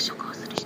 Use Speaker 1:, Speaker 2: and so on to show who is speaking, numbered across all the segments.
Speaker 1: 食をする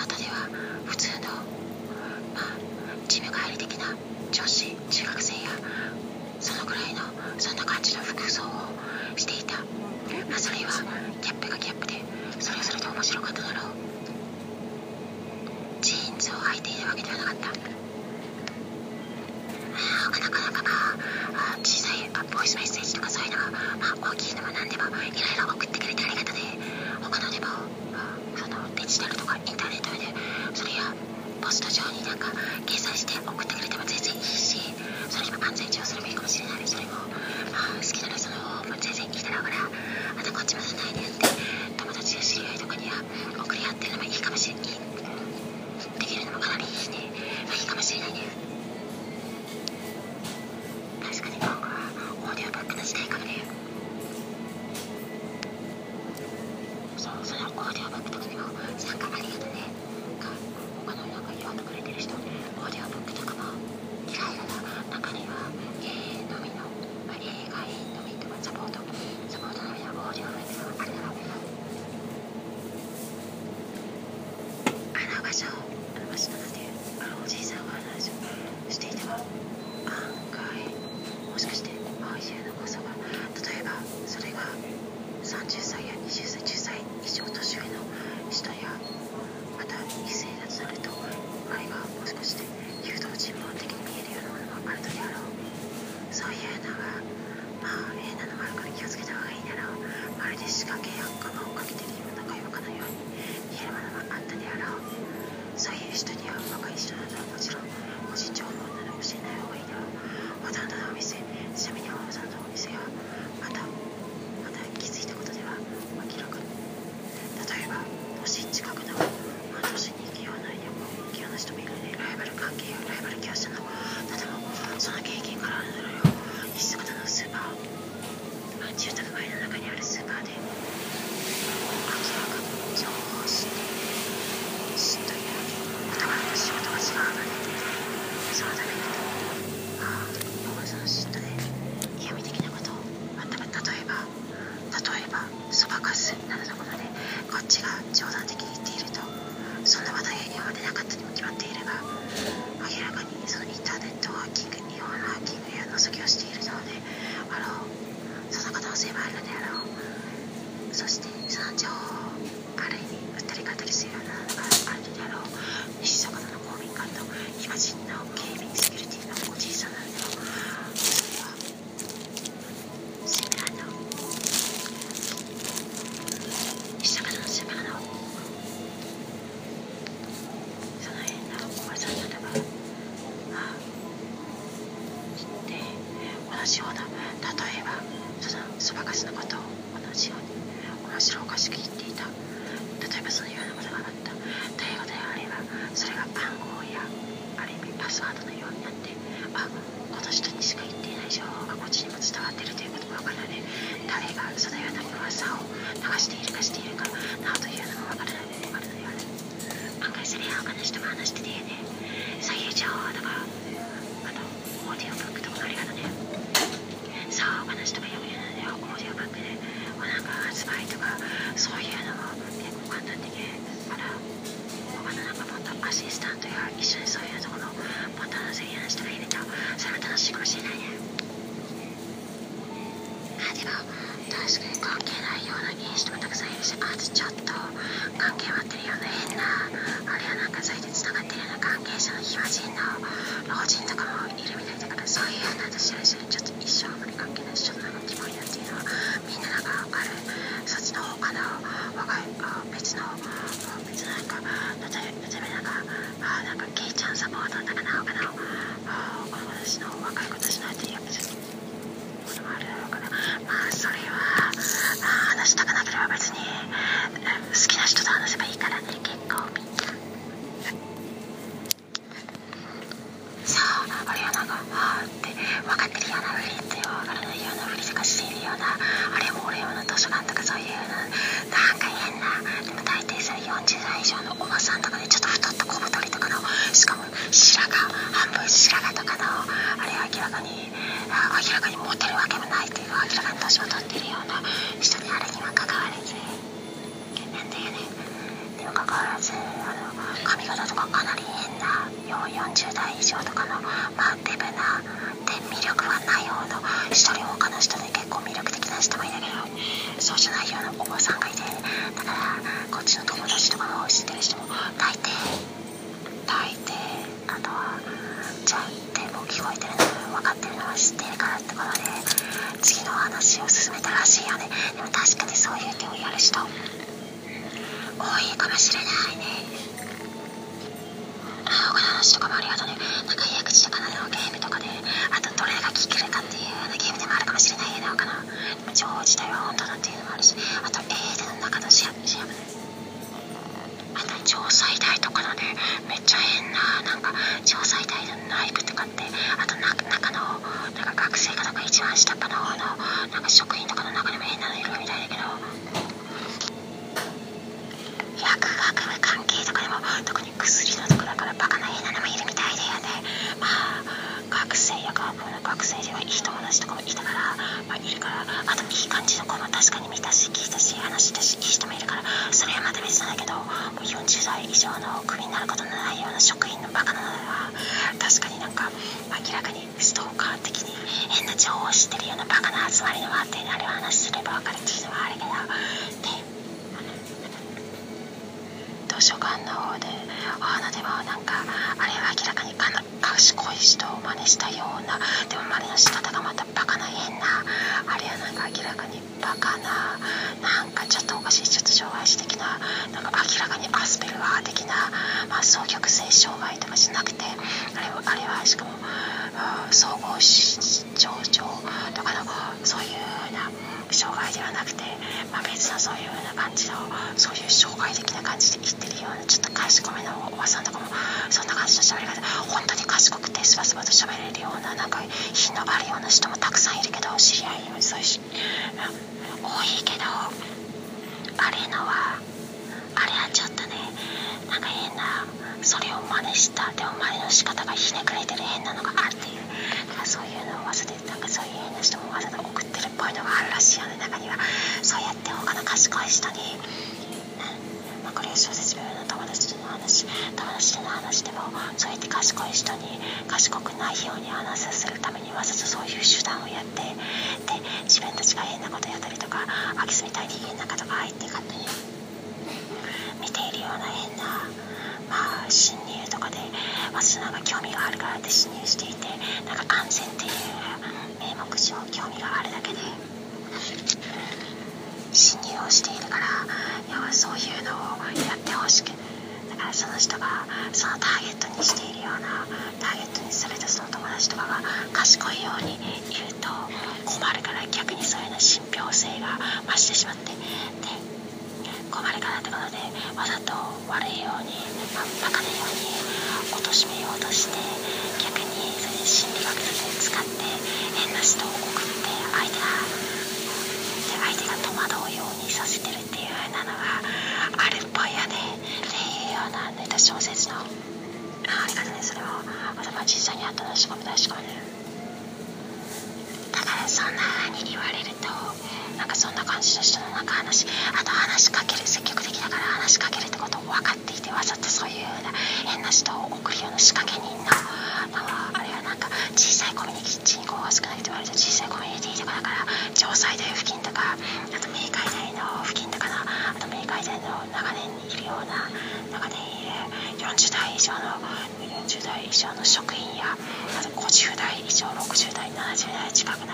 Speaker 1: ートでは普通の、まあ、ジム帰り的な女子中学生やそのぐらいのそんな感じの服装をしていた、まあ、それはじような例えばそのそばかすのことを同じように面白おかしく言っていた。話とかでなんか発売とかそういうのも結構簡単できから他のなんかもっとアシスタントや一緒にそういうところボタンの制とか入れたらそれも楽しいかもしれないねあでも確かに関係ないような芸人かたくさんいるしあとちょっと関係割ってるような変なあれはなんかそれでつながってるような関係者の暇人の老人とかもいるみたいだからそういうような私はなんか芸術ちゃんサポートだからなおかなあこの私の若い子たちのやってるやつこともあるだろうからまあそれはあ話したくなければ別に好きな人と話せばいいからね結構みんなさああれはなんかあーって分かってるようなふりって分からないようなふりとかしているようなあれも俺用の図書館とかそういうようななんか変なでも大抵それ40代以上のおばさんとかでちょっと太った小太りとかのしかも白髪半分白髪とかのあれ明らかにあ明らかにモテるわけもないっていうか明らかに年を取っているような人にあれにはかかわらずなんだよねにもかかわらずあの髪型とかかなり変な要は40代以上とかのまあデブなで魅力はない方の一人他の人で結構魅力的な人もいるけどそうじゃないようなおばさんがいてだからこっちの友達とかを知ってる人も大抵大抵あとはじゃあでも聞こえてるの分かってるのは知ってるからってことで次の話を進めたらしいよねでも確かにそういう手をやる人多いかもしれないねあ他の話とかもありがとうねなんか早口とかのゲームとかであとどれが聞けるかっていうようなゲームでもあるかもしれないよね他の情報自体は本当だっていうのもあるしあと A での中のシャシャブあと城西大とかのねめっちゃ変ななんか城西大の内部とかってあとな中のなんか学生かとか一番下っ端の方のなんか職員とかの中でも変なのいるみたいだけど薬学部関係とかでも特に薬のとこだからバカな変なのもいるみたいだよねまあ学生薬学部の学生ではいい友達とかもいたからまあいるからあといい感じの子も確かに見たし聞いたし話したしいい人もいるからそれはまた別なんだけどもう40代以上のクビになることのないような職員のバカなのは確かになんか明らかにストーカー的に変な情報を知ってるようなバカな集まりのはってあれは話すれば分かるっていうのはあるけどで図書館の方であのでもなんかあれは明らかにかな賢い人を真似したようなでも真似の仕方がまたバカな変なあれはなんか明らかにバカななんかちょっとおかしいちょっと障害児的ななんか明らかにアスペルガー的な、まあ、双極性障害とかじゃなくてあれはあれはしかも総合失調症とかのそういう障害ではなくて、まあ、別のそういうような感じのそういう障害的な感じで言ってるようなちょっと賢めのおばさんとかもそんな感じの喋り方本当に賢くてスバスバと喋れるようななんか品のあるような人もたくさんいるけど知り合いにもそういうし多いけどあれのはあれはちょっとねなんか変なそれを真似したでも真似の仕方がひねくれてる変なのがあるっていうだからそういうのをわざでなんかそういう変な人もわざと送ってるっぽいのがあるらしいよね中にはそうやって他の賢い人に、うんまあ、これは小説部の友達との話友達との話でもそうやって賢い人に賢くないように話させるためにわざとそういう手段をやってで自分たちが変なことやったりとか空き巣みたいに家の中とか入って勝手に見ているような変なまあ侵入とかで私なんか興味があるからって侵入していてなんか安全っていう名目上興味があるだけで侵入をしているから要はそういうのをやってほしくその人がそのターゲットにしているようなターゲットにされたその友達とかが賢いように言うと困るから逆にそういうの信憑性が増してしまってで困るからってことでわざと悪いように、まあ、バカなように貶めようとして逆にそれで心理学的に使って変な人を送って相手がで相手が戸惑うようにさせてるっていう風なのがあるっぽいよねっていうようなネタ小説のあありがとうねそれはまたまあ実際にあったのしかも確かねだからそんな風に言われるとなんかそんな感じの人のなんか話あと話しかける積極的だから話しかけるってことを分かっていてわざとそういう風な変な人を送るような仕掛け人のなんかあれはなんか小さいコミュニティ人口が少ないと言われると小さいコミュニティとかだから城西大付近とかあと明海大の付近とかなあと明海大の長年にいるような長年いる40代以上の40代以上の職員やあと50代以上60代70代近くの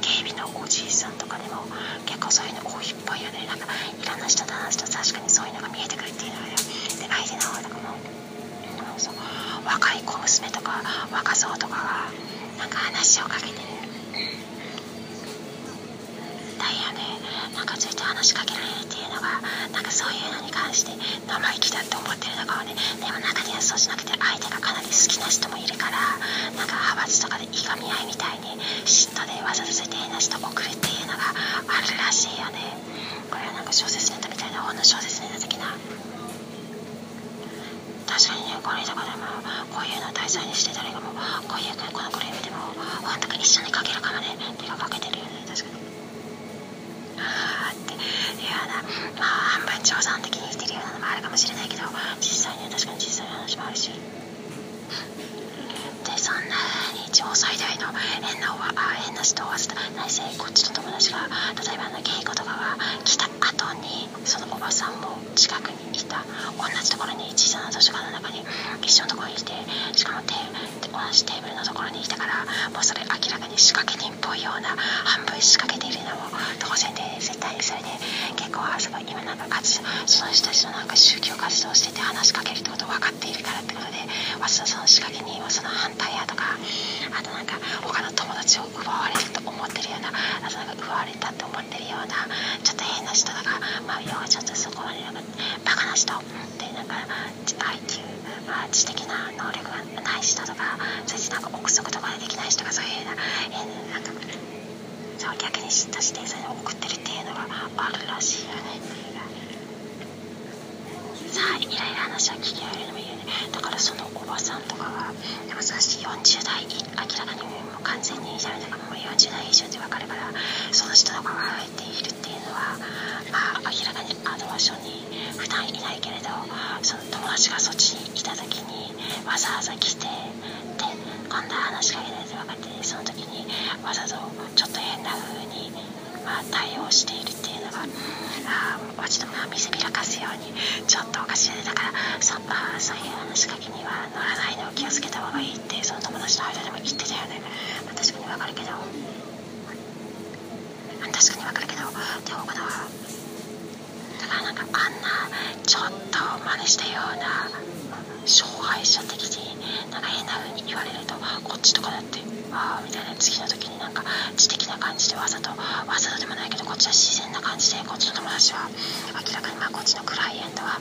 Speaker 1: 警備のおじいさんとかでも結構そういうの多いっぽいよねなんかいろんな人と話すと確かにそういうのが見えてくるっていうのはねで相手の方とかもそう若い小娘とか若造とかがなんか話をかけてるだよねなんかついて話しかけられるっていうのがなんかそういうのに関して生意気だって思ってるのかもねでも中にはそうじゃなくて相手がかなり好きな人もいるからなんか派閥とかでいがみ合いみたいに嫉妬でわざわざ手な人送るっていうのがあるらしいよね。これはなんか小説ネタみたいな本の小説ネタ的な。確かにねこれとかでもこういうのを題材にして誰がもこういうこのクレームでも本とか一緒にかけるかもね手がかけてるよね確かにあーっていうようなまあ半分冗談的に言ってるようなのもあるかもしれないけど実際ね確かに実際の話もあるし。でそんな風に超最大の変なおあ変な人をわせた内政こっちの友達が例えばあの稽古とかが来た後にそのおばさんも近くにいた同じところに小さな図書館の中に一緒のところにいてしかもテ同じテーブルのところにいたからもうそれ明らかに仕掛け人っぽいような半分仕掛けているのも当然で絶対にそれで結構あそこ今なんか活その人たちのなんか宗教活動をしてて話しかけるってこと分かっているからってことでわざわざその仕掛け人はその反対やとかあとなんか他の友達を奪われると思ってるようなあとなんか奪われたって思ってるようなちょっと変な人とかまあ要はちょっとそこまでなんかバカな人でなんか IQ まあ知的な能力がない人とかそいつなんか憶測とかでできない人がそういうような変ななんかそう逆に嫉妬してそれを送ってるっていうのがあるらしいよねさあいろいろ話を聞き合えるのもいいよねだからそのおばさんとかがでもさ40代明らかにもう完全にじゃとかもう40代以上で分かるからその人とかが入っているっていうのはまあ明らかにあの場所に普段いないけれどその友達がそっちにいた時にわざわざ来てで今度は話しかけられて分かってその時にわざとちょっと変な風にまあ対応しているっていうああちょっとまあ見せびらかすようにちょっとおかしいよねだからそあそういう話しかけには乗らないのを気をつけた方がいいってその友達の間でも言ってたよね、まあ、確かに分かるけど。確かに分かるけどでもこのだからなんかあんなちょっと真似したような障害者的になんか変な風に言われるとこっちとかだってあみたいな次の時になんか知的な感じでわざとわざとでもないけどこっちは自然な感じでこっちの友達は明らかにまあこっちのクライアントは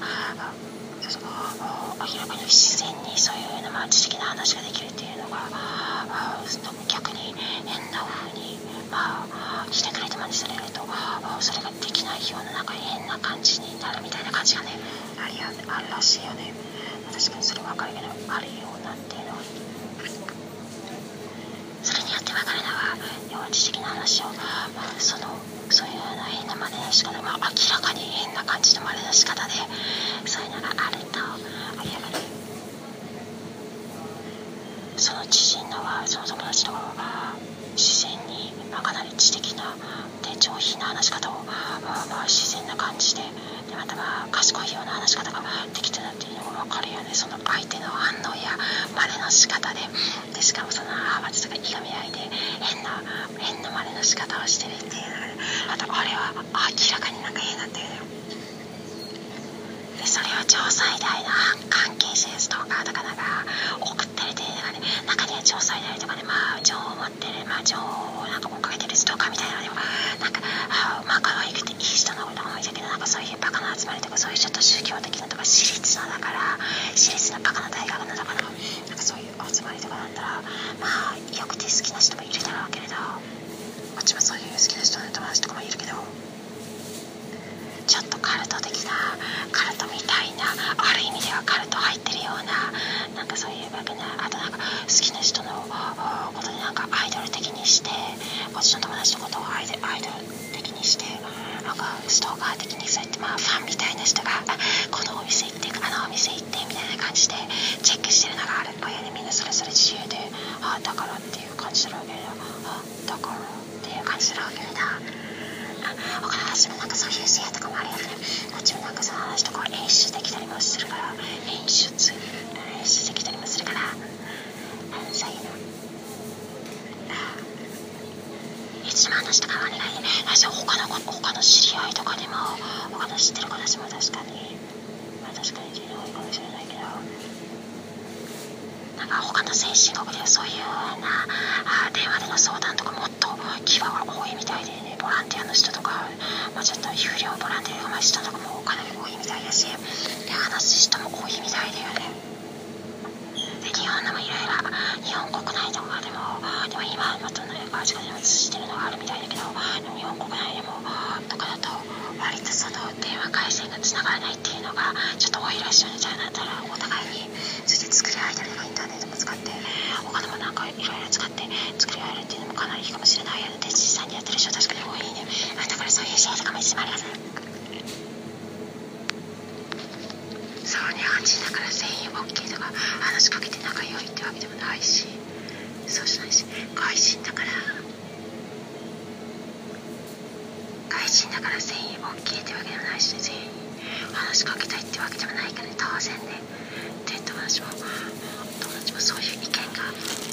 Speaker 1: 明らかに自然にそういう。ようなまあ知的な話ができるっていうのが逆に変な風にまあしてくれて真似されるとそれができないようななんか変な感じになるみたいな感じがねあるよあるらしいよね確かにそれ分かるけどあるよう。なっていうのはそれによって分かるのは要は知的な話を、まあ、そのそういうような変な真似の仕方、まあ、明らかに変な感じの真似の仕方でそういうのがあると。明らかにその知人のはその友達とかは自然に、まあ、かなり知的なで上品な話し方を、まあ、まあ自然な感じででまたまあ賢いような話し方ができてる分かるよねその相手の反応や真似の仕方で。でしかもその派閥とかいがみ合いで変な変な真似の仕方をしてるっていうのがねまたあれは明らかになんか変なってるのよでそれを超最大の関係者やストーカーとかなか送ってるっていうのがね中には超最大とかねまあ情を持ってるまあ情をなんか追っかけてるストーカーみたいなのでもなんかあまあ可愛くていい人のこともいたけどなんかそういうバカな集まりとかそういうちょっと宗教的なとか私立のだから私立のバカな大学のだからなんかそういう集まりとかだったらまあよくて好きな人もいるだろうけれどこっちもそういう好きな人の友達とかもいるけどちょっとカルト的なカルトみたいなある意味ではカルト入ってるようななんかそういうわけなんか好きな人のことでなんかアイドル的にしてこっちの友達のことをアイドル的にしてなんかストーカー的にそうやってまあファンみたいな人がこのお店行ってあのお店行ってみたいな感じでチェックしてるのがあるっぽいよねみんなそれぞれ自由であだからっていう感じだろうけどあだからっていう感じだろうけど他の話もなんかそういうシェアとかもあるよね。こっちもなんかその話とか演出できたりもするから演出できたりもするからそういうのいつも話とかはね他の他の知り合いとかでも他の知ってる子たちも確かにまあ確かに多いかもしれないけど深刻ではそういうようなあ電話での相談とかもっと気は多いみたいでね。ボランティアの人とか、まあ、ちょっと有料ボランティアの人とかもかなり多いみたいだしで話す人も多いみたいだよね。で日本でもいろいろ日本国内とかでもバーチャルでも通じてるのがあるみたいだけど日本国内でもとかだと割とその電話回線がつながらないっていうのがちょっと多いらしいよねじゃあなったらお互いにそして作り合えたりとかインターネットも使ってお金もなんかいろいろ使って作り合えるっていうのもかなりいいかもしれないよねで実際にやってる人は確かに多いねだからそういう試合とかもいつもありますそう日本人だから全員 OK とか話しかけて仲良いってわけでもないし。そうしないし。外人だから外人だから全員本気ってわけでもないし全員話しかけたいってわけでもないから、ね、当然ねで友達も友達もそういう意見が